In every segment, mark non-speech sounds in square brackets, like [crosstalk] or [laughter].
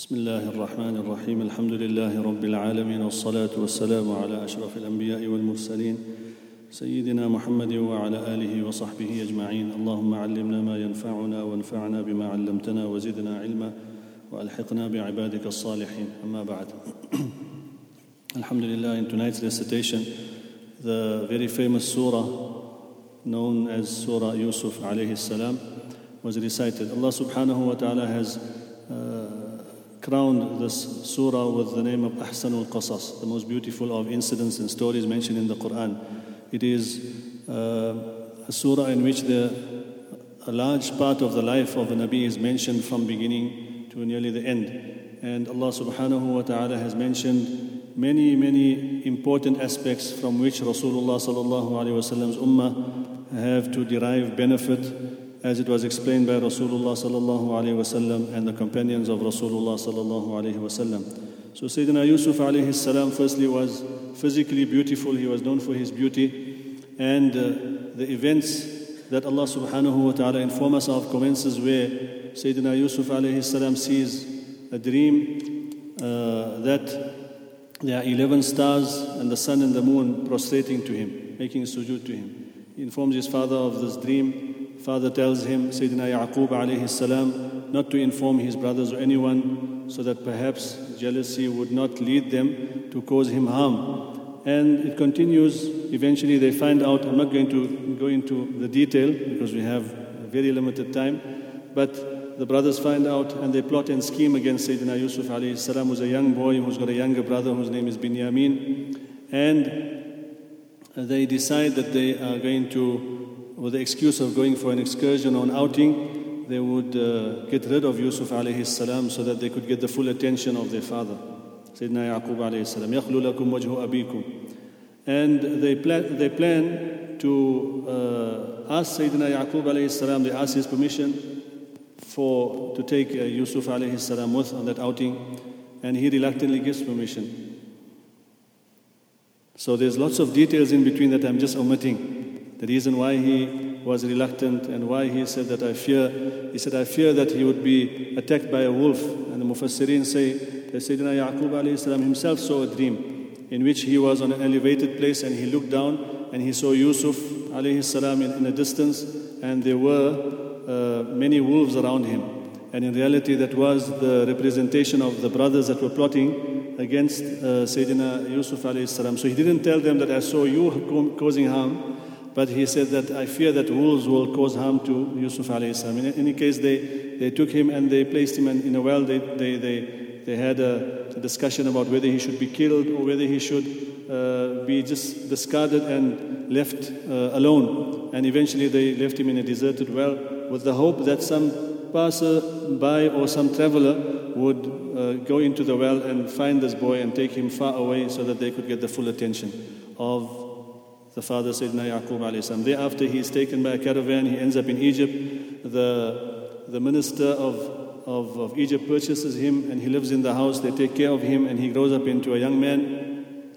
بسم الله الرحمن الرحيم. الحمد لله رب العالمين والصلاة والسلام على أشرف الأنبياء والمرسلين سيدنا محمد وعلى آله وصحبه أجمعين. اللهم علمنا ما ينفعنا وانفعنا بما علمتنا وزدنا علما وألحقنا بعبادك الصالحين. أما بعد. [clears throat] Alhamdulillah in tonight's recitation the very famous surah known as Surah Yusuf alayhi salam was recited. Allah subhanahu wa ta'ala has crowned this surah with the name of Ahsanul Qasas, the most beautiful of incidents and stories mentioned in the Quran. It is uh, a surah in which the, a large part of the life of the Nabi is mentioned from beginning to nearly the end. And Allah subhanahu wa ta'ala has mentioned many, many important aspects from which Rasulullah sallallahu alayhi wasallam's ummah have to derive benefit as it was explained by Rasulullah sallallahu alayhi wasallam and the companions of Rasulullah sallallahu alayhi wasallam. So Sayyidina Yusuf alayhi salam firstly was physically beautiful, he was known for his beauty and uh, the events that Allah subhanahu wa ta'ala inform us of commences where Sayyidina Yusuf alayhi salam sees a dream uh, that there are 11 stars and the sun and the moon prostrating to him, making sujood to him. He informs his father of this dream. Father tells him, Sayyidina Yaqub alayhi salam, not to inform his brothers or anyone so that perhaps jealousy would not lead them to cause him harm. And it continues. Eventually, they find out. I'm not going to go into the detail because we have very limited time. But the brothers find out and they plot and scheme against Sayyidina Yusuf alayhi salam, who's a young boy who's got a younger brother whose name is Binyamin. And they decide that they are going to, with the excuse of going for an excursion or an outing, they would uh, get rid of Yusuf alayhi salam so that they could get the full attention of their father. Sayyidina Yaqub alayhi salam, يَخْلُ لَكُمْ وَجْهُ أَبِيكُمْ And they plan, they plan to uh, ask Sayyidina Yaqub alayhi salam, they ask his permission for, to take uh, Yusuf alayhi salam with on that outing, and he reluctantly gives permission. So there's lots of details in between that I'm just omitting. The reason why he was reluctant and why he said that I fear, he said, I fear that he would be attacked by a wolf. And the Mufassirin say that Sayyidina Yaqub himself saw a dream in which he was on an elevated place and he looked down and he saw Yusuf alayhi salam in, in a distance and there were uh, many wolves around him. And in reality, that was the representation of the brothers that were plotting against uh, Sayyidina Yusuf alayhi salam. So he didn't tell them that I saw you causing harm, but he said that I fear that wolves will cause harm to Yusuf alayhi salam. In any case, they, they took him and they placed him in, in a well. They, they, they, they had a, discussion about whether he should be killed or whether he should uh, be just discarded and left uh, alone. And eventually they left him in a deserted well with the hope that some passer by or some traveler would uh, go into the well and find this boy and take him far away so that they could get the full attention of the father Sayyidina Yaqub alayhi. Thereafter he is taken by a caravan, he ends up in Egypt. The, the minister of, of, of Egypt purchases him and he lives in the house. They take care of him and he grows up into a young man.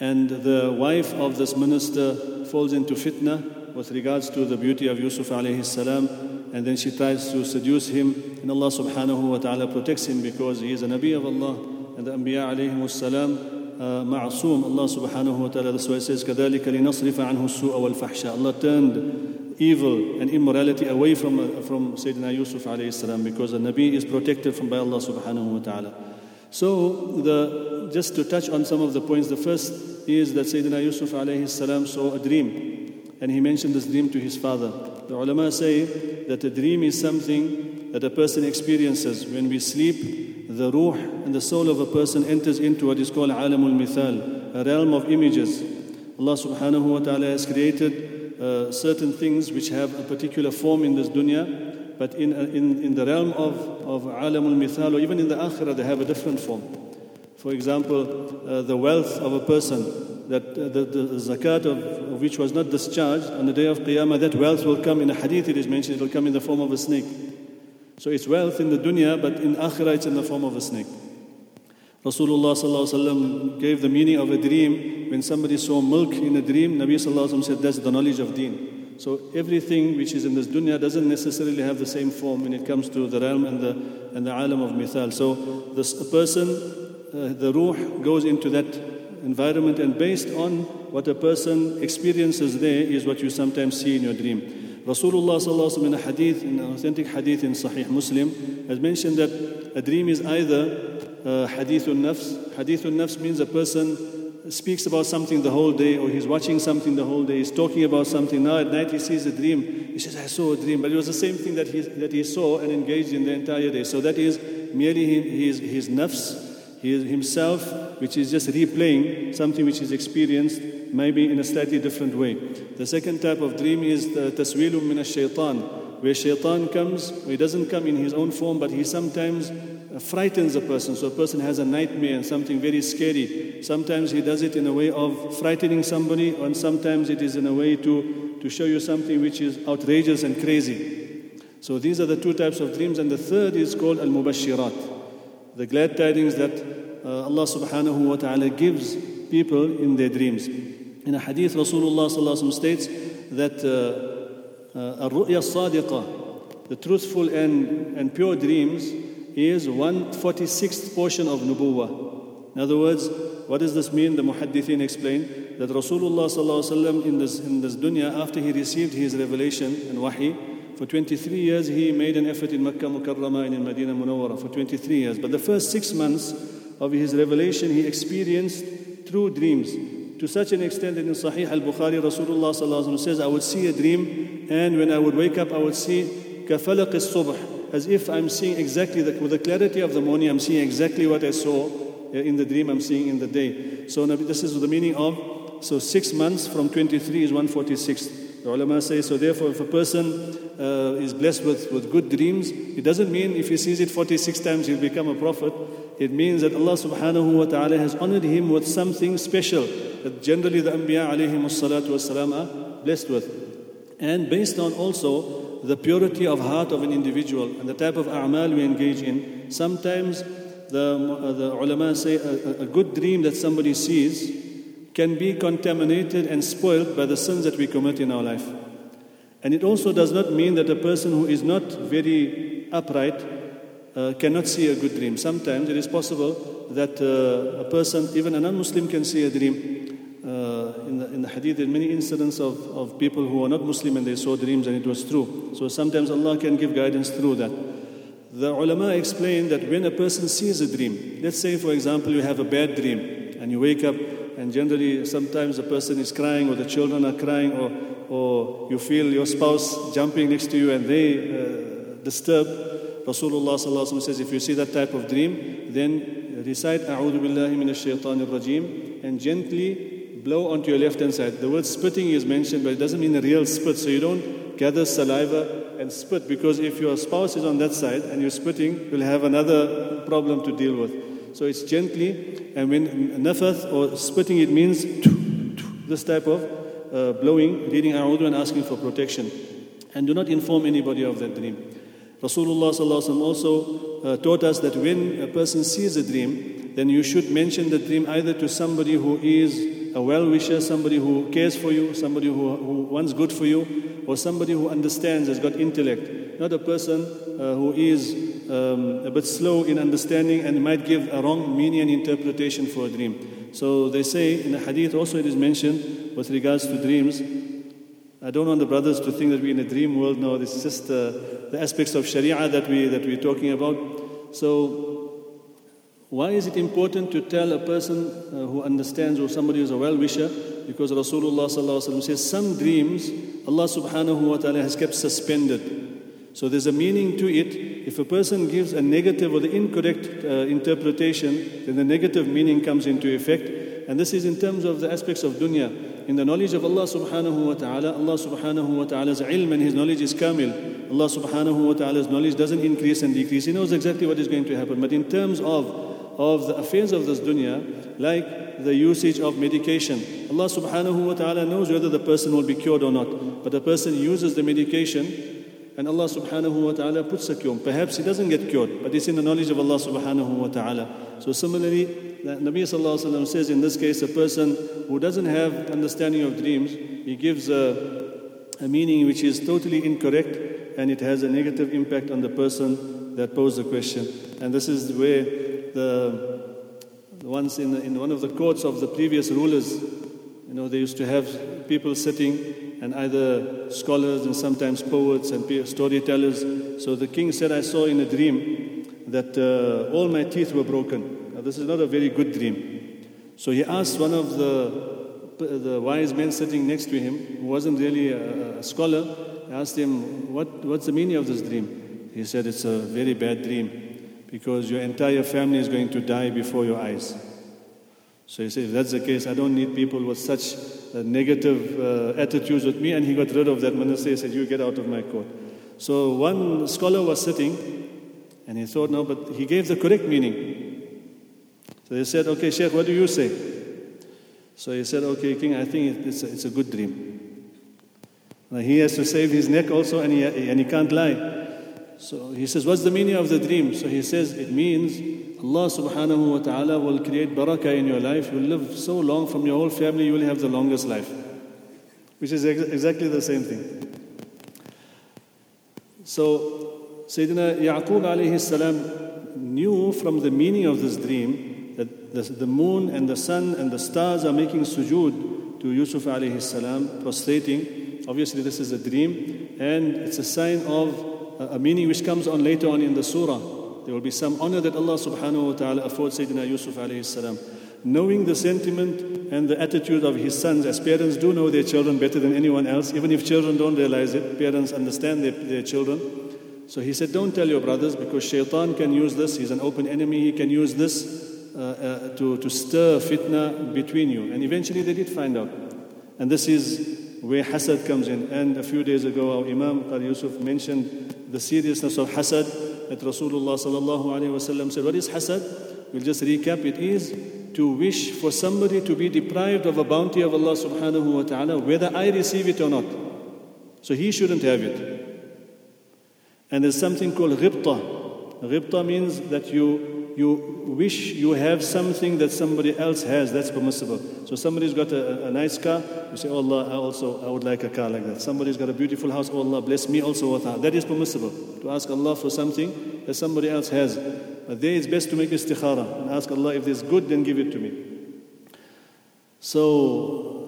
And the wife of this minister falls into fitna with regards to the beauty of Yusuf alayhi salam and then she tries to seduce him and Allah subhanahu wa ta'ala protects him because he is a Nabi of Allah and the Anbiya alayhi salam uh, ma'asum Allah subhanahu wa ta'ala that's why it says كَذَلِكَ لِنَصْرِفَ عَنْهُ السُّوءَ وَالْفَحْشَى Allah turned evil and immorality away from, uh, from Sayyidina Yusuf alayhi salam because the Nabi is protected from by Allah subhanahu wa ta'ala so the, just to touch on some of the points the first is that Sayyidina Yusuf alayhi salam saw a dream and he mentioned this dream to his father. The ulama say that a dream is something that a person experiences. When we sleep, the ruh and the soul of a person enters into what is called alamul mithal, a realm of images. Allah subhanahu wa ta'ala has created uh, certain things which have a particular form in this dunya, but in, uh, in, in the realm of, of alamul mithal or even in the akhirah, they have a different form. For example, uh, the wealth of a person, that uh, the, the, zakat of, of, which was not discharged on the day of Qiyamah, that wealth will come in a hadith, it is mentioned, it will come in the form of a snake. So it's wealth in the dunya, but in akhirah it's in the form of a snake. Rasulullah gave the meaning of a dream when somebody saw milk in a dream. Nabi said that's the knowledge of deen. So everything which is in this dunya doesn't necessarily have the same form when it comes to the realm and the, and the alam of mithal. So this, person, uh, the ruh goes into that environment and based on what a person experiences there is what you sometimes see in your dream. Rasulullah sallallahu in a hadith, in an authentic hadith in Sahih Muslim, has mentioned that a dream is either uh, hadithun nafs. Hadithun nafs means a person speaks about something the whole day, or he's watching something the whole day, he's talking about something. Now at night he sees a dream. He says, I saw a dream, but it was the same thing that he, that he saw and engaged in the entire day. So that is merely his, his nafs, his, himself, which is just replaying something which he's experienced, maybe in a slightly different way. The second type of dream is the taswilum min shaitan where shaitan comes, he doesn't come in his own form, but he sometimes frightens a person. So a person has a nightmare and something very scary. Sometimes he does it in a way of frightening somebody, and sometimes it is in a way to, to show you something which is outrageous and crazy. So these are the two types of dreams, and the third is called al mubashirat the glad tidings that uh, Allah subhanahu wa ta'ala gives people in their dreams. In a hadith, Rasulullah states that uh, uh, al-ru'ya sadiqa, the truthful and, and pure dreams, is 146th portion of nubuwah. In other words, what does this mean? The muhaddithin explain that Rasulullah in this, in this dunya, after he received his revelation and wahi, for 23 years he made an effort in Makkah Mukarramah and in Medina Munawwara for 23 years. But the first six months of his revelation he experienced True dreams. To such an extent that in Sahih al Bukhari, Rasulullah sallallahu says, I would see a dream, and when I would wake up, I would see kafalaq al subh, as if I'm seeing exactly the, with the clarity of the morning, I'm seeing exactly what I saw uh, in the dream, I'm seeing in the day. So, this is the meaning of so six months from 23 is 146. The ulama say, so therefore if a person uh, is blessed with, with good dreams, it doesn't mean if he sees it 46 times he'll become a prophet. It means that Allah subhanahu wa ta'ala has honored him with something special that generally the Anbiya alayhi salatu wasalam are blessed with. And based on also the purity of heart of an individual and the type of a'mal we engage in, sometimes the, uh, the ulama say a, a good dream that somebody sees can be contaminated and spoiled by the sins that we commit in our life. And it also does not mean that a person who is not very upright uh, cannot see a good dream. Sometimes it is possible that uh, a person, even a non Muslim, can see a dream uh, in, the, in the hadith, there are many incidents of, of people who are not Muslim and they saw dreams and it was true. So sometimes Allah can give guidance through that. The ulama explain that when a person sees a dream, let's say for example you have a bad dream and you wake up and generally sometimes a person is crying or the children are crying or, or you feel your spouse jumping next to you and they uh, disturb. Rasulullah says if you see that type of dream, then recite A'udhu Billahi Minash Shaitanir Rajim and gently blow onto your left hand side. The word spitting is mentioned, but it doesn't mean a real spit. So you don't gather saliva and spit because if your spouse is on that side and you're spitting, you'll have another problem to deal with. So it's gently, and when nafath or spitting, it means this type of uh, blowing, reading a'udhu and asking for protection. And do not inform anybody of that dream. Rasulullah also uh, taught us that when a person sees a dream, then you should mention the dream either to somebody who is a well wisher, somebody who cares for you, somebody who, who wants good for you, or somebody who understands, has got intellect. Not a person uh, who is um, a bit slow in understanding and might give a wrong meaning and interpretation for a dream. So they say in the hadith also it is mentioned with regards to dreams. I don't want the brothers to think that we're in a dream world. No, this is just uh, the aspects of Sharia that we that we're talking about. So why is it important to tell a person uh, who understands or somebody who's a well wisher? Because Rasulullah says some dreams Allah subhanahu wa ta'ala has kept suspended. So there's a meaning to it. If a person gives a negative or the incorrect uh, interpretation, then the negative meaning comes into effect. And this is in terms of the aspects of dunya. In the knowledge of Allah subhanahu wa ta'ala, Allah subhanahu wa ta'ala's ilm and His knowledge is kamil. Allah subhanahu wa ta'ala's knowledge doesn't increase and decrease. He knows exactly what is going to happen. But in terms of of the affairs of this dunya, like the usage of medication. Allah subhanahu wa ta'ala knows whether the person will be cured or not. But the person uses the medication and Allah subhanahu wa ta'ala puts a cure. Perhaps he doesn't get cured, but it's in the knowledge of Allah subhanahu wa ta'ala. So similarly, the Nabi sallallahu alayhi wa says in this case, a person who doesn't have understanding of dreams, he gives a a meaning which is totally incorrect and it has a negative impact on the person that posed the question. And this is where the, the ones in, in one of the courts of the previous rulers, you know, they used to have people sitting and either scholars and sometimes poets and storytellers. So the king said, I saw in a dream that uh, all my teeth were broken. Now, this is not a very good dream. So he asked one of the the wise men sitting next to him, who wasn't really a, a scholar, asked him, what, What's the meaning of this dream? He said, It's a very bad dream because your entire family is going to die before your eyes. So he said, If that's the case, I don't need people with such uh, negative uh, attitudes with me. And he got rid of that minister. He said, You get out of my court. So one scholar was sitting and he thought, No, but he gave the correct meaning. So he said, Okay, Sheikh, what do you say? So he said, Okay, King, I think it's a, it's a good dream. Now he has to save his neck also, and he, and he can't lie. So he says, What's the meaning of the dream? So he says, It means Allah subhanahu wa ta'ala will create barakah in your life. You'll live so long from your whole family, you will have the longest life. Which is ex- exactly the same thing. So Sayyidina Yaqub alayhi salam knew from the meaning of this dream that the, the moon and the sun and the stars are making sujood to Yusuf alayhi salam, prostrating. Obviously, this is a dream, and it's a sign of a, a meaning which comes on later on in the surah. There will be some honor that Allah subhanahu wa ta'ala affords Sayyidina Yusuf alayhi salam. Knowing the sentiment and the attitude of his sons, as parents do know their children better than anyone else, even if children don't realize it, parents understand their, their children. So he said, Don't tell your brothers because shaitan can use this. He's an open enemy. He can use this uh, uh, to, to stir fitna between you. And eventually they did find out. And this is where hasad comes in. And a few days ago, our Imam Qari Yusuf mentioned the seriousness of hasad that Rasulullah sallallahu said, What is hasad? We'll just recap. It is to wish for somebody to be deprived of a bounty of Allah subhanahu wa ta'ala, whether I receive it or not. So he shouldn't have it. And there's something called ghibta. Ghibta means that you you wish you have something that somebody else has, that's permissible. So somebody's got a, a, nice car, you say, Oh Allah, I also I would like a car like that. Somebody's got a beautiful house, oh Allah, bless me also with that. That is permissible. To ask Allah for something that somebody else has. But there it's best to make istikhara and ask Allah if there's good, then give it to me. So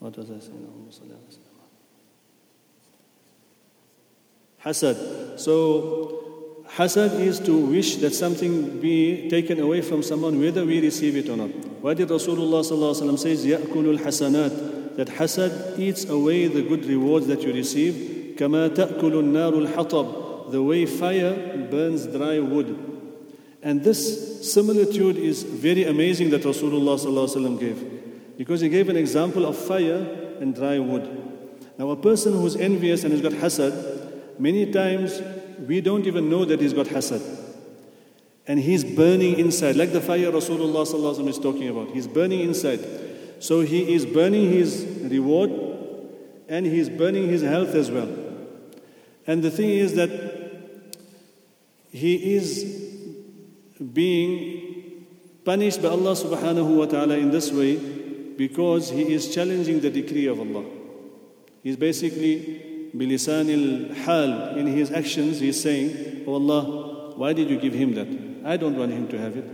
what was I saying? Hasad. So Hasad is to wish that something be taken away from someone whether we receive it or not. Why did Rasulullah say, يَأْكُلُ الْحَسَنَاتِ That hasad eats away the good rewards that you receive. كَمَا تَأْكُلُ النَّارُ الْحَطَبِ The way fire burns dry wood. And this similitude is very amazing that Rasulullah gave. Because he gave an example of fire and dry wood. Now a person who's envious and has got hasad, many times we don't even know that he's got hasad. And he's burning inside, like the fire Rasulullah is talking about. He's burning inside. So he is burning his reward and he's burning his health as well. And the thing is that he is being punished by Allah subhanahu wa ta'ala in this way because he is challenging the decree of Allah. He's basically bilisan al-hal, in his actions, he's saying, Oh Allah, why did you give him that? I don't want him to have it.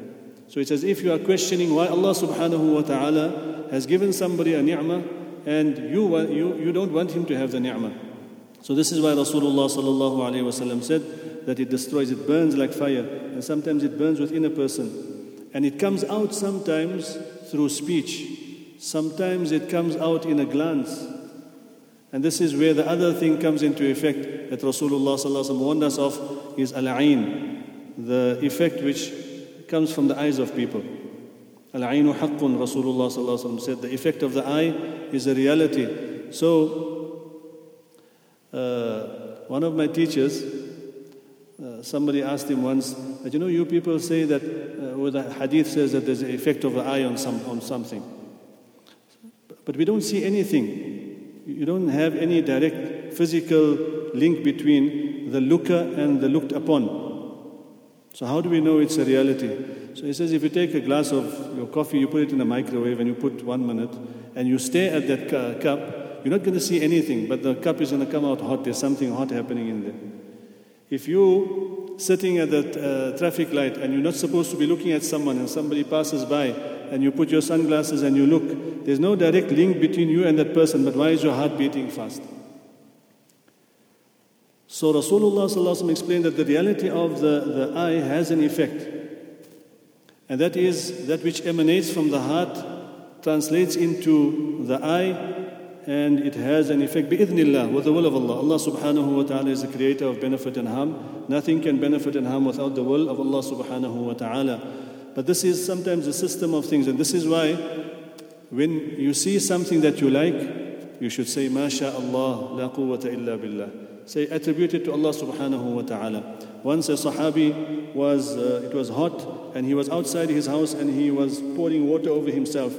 So it's as if you are questioning why Allah subhanahu wa ta'ala has given somebody a ni'mah and you, you, you don't want him to have the ni'mah. So this is why Rasulullah sallallahu alayhi wasallam said that it destroys, it burns like fire, and sometimes it burns within a person. And it comes out sometimes through speech. Sometimes it comes out in a glance. And this is where the other thing comes into effect that Rasulullah warned us of is al-ain, the effect which comes from the eyes of people. Al-ainu haqqun, Rasulullah said, the effect of the eye is a reality. So, uh, one of my teachers, uh, somebody asked him once, that, you know, you people say that, uh, where the hadith says that there's an effect of the eye on, some, on something. But we don't see anything you don't have any direct physical link between the looker and the looked upon. So, how do we know it's a reality? So, he says if you take a glass of your coffee, you put it in a microwave and you put one minute, and you stare at that cup, you're not going to see anything, but the cup is going to come out hot. There's something hot happening in there. If you sitting at the uh, traffic light and you're not supposed to be looking at someone and somebody passes by and you put your sunglasses and you look, there's no direct link between you and that person, but why is your heart beating fast? So Rasulullah explained that the reality of the, the eye has an effect. And that is that which emanates from the heart translates into the eye and it has an effect bi'idhnillah with the will of Allah. Allah subhanahu wa ta'ala is the creator of benefit and harm. Nothing can benefit and harm without the will of Allah subhanahu wa ta'ala. But this is sometimes a system of things, and this is why when you see something that you like, you should say, Masha Allah, la quwwata illa billah. Say, attribute it to Allah subhanahu wa ta'ala. Once a Sahabi was, uh, it was hot, and he was outside his house and he was pouring water over himself.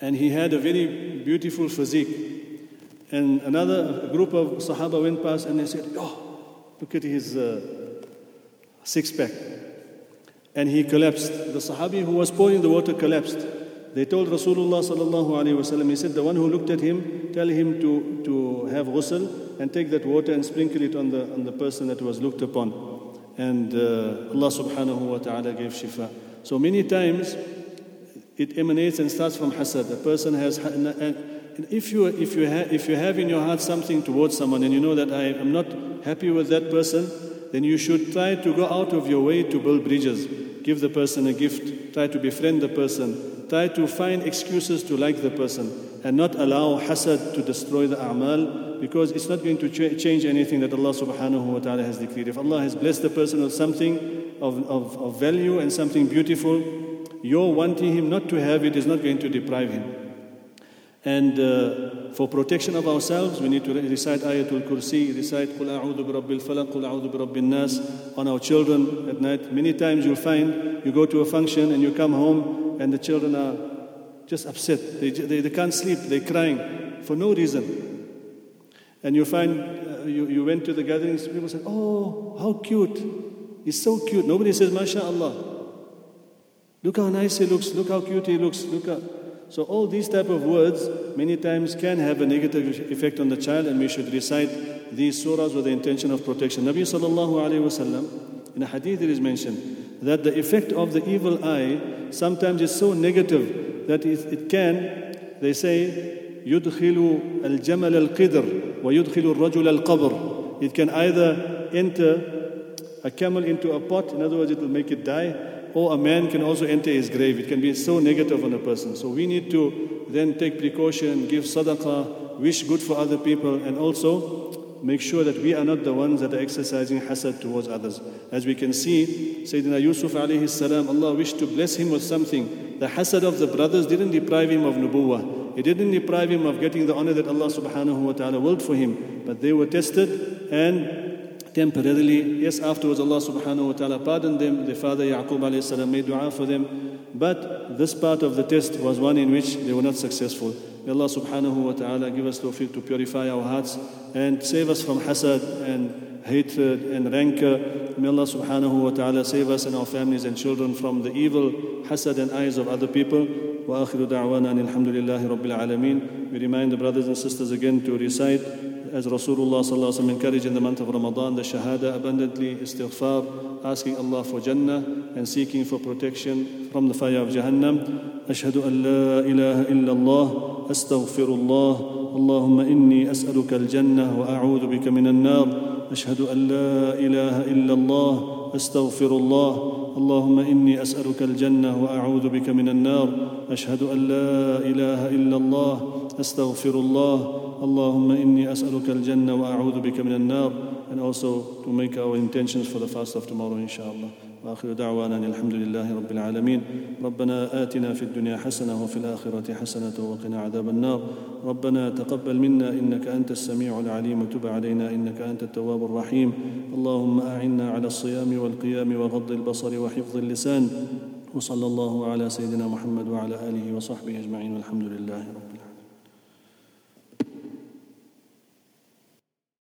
And he had a very beautiful physique. And another group of Sahaba went past and they said, Oh, look at his uh, six pack. And he collapsed. The Sahabi who was pouring the water collapsed. They told Rasulullah sallallahu alaihi wasallam, he said, the one who looked at him, tell him to, to have ghusl and take that water and sprinkle it on the, on the person that was looked upon. And uh, Allah subhanahu wa ta'ala gave shifa. So many times it emanates and starts from hasad. A person has, and if you, if, you ha, if you have in your heart something towards someone and you know that I am not happy with that person, then you should try to go out of your way to build bridges. Give the person a gift, try to befriend the person, try to find excuses to like the person, and not allow hasad to destroy the a'mal because it's not going to ch- change anything that Allah subhanahu wa ta'ala has decreed. If Allah has blessed the person with something of, of, of value and something beautiful, your wanting him not to have it is not going to deprive him. And uh, for protection of ourselves, we need to recite Ayatul Kursi, recite Qul A'udhu bi Rabbil Falaq, Qul A'udhu bi Rabbin Nas on our children at night. Many times you'll find you go to a function and you come home and the children are just upset. They, they, they can't sleep, they're crying for no reason. And you find uh, you, you went to the gatherings, people say, Oh, how cute. He's so cute. Nobody says, MashaAllah. Look how nice he looks, look how cute he looks, look how. So all these type of words many times can have a negative effect on the child and we should recite these surahs with the intention of protection. Nabi sallallahu alayhi wasallam in a hadith it is mentioned that the effect of the evil eye sometimes is so negative that it, it can, they say, يدخل الجمل القدر ويدخل الرجل القبر. It can either enter a camel into a pot, in other words, it will make it die, or a man can also enter his grave. It can be so negative on a person. So we need to then take precaution, give sadaqah, wish good for other people, and also make sure that we are not the ones that are exercising hasad towards others. As we can see, Sayyidina Yusuf alayhi salam, Allah wished to bless him with something. The hasad of the brothers didn't deprive him of nubuwah. It didn't deprive him of getting the honor that Allah subhanahu wa ta'ala willed for him. But they were tested and temporarily. Yes, afterwards Allah subhanahu wa ta'ala pardoned them. Their father Yaqub alayhi salam made dua for them. But this part of the test was one in which they were not successful. May Allah subhanahu wa ta'ala give us tawfiq to purify our hearts and save us from hasad and hatred and rancor. May Allah subhanahu wa ta'ala save us and our families and children from the evil hasad and eyes of other people. وآخر دعوانا أن الحمد لله رب العالمين. We remind the brothers and sisters again to recite As Rasulullah sallallahu encouraged in the month of Ramadan, the shahada abundantly, istighfar, asking Allah for Jannah and seeking for protection from the fire of Jahannam. Ashhadu an la ilaha illallah, astaghfirullah, Allahumma inni as'aluka al-jannah wa a'udhu bika min nar. Ashhadu an la ilaha illallah, astaghfirullah, اللهم اني اسالك الجنه واعوذ بك من النار اشهد ان لا اله الا الله استغفر الله اللهم إني أسألك الجنة وأعوذ بك من النار and also to make our intentions for the fast of tomorrow inshallah. وآخر دعوانا الحمد لله رب العالمين ربنا آتنا في الدنيا حسنة وفي الآخرة حسنة وقنا عذاب النار ربنا تقبل منا إنك أنت السميع العليم وتب علينا إنك أنت التواب الرحيم اللهم أعنا على الصيام والقيام وغض البصر وحفظ اللسان وصلى الله على سيدنا محمد وعلى آله وصحبه أجمعين والحمد لله رب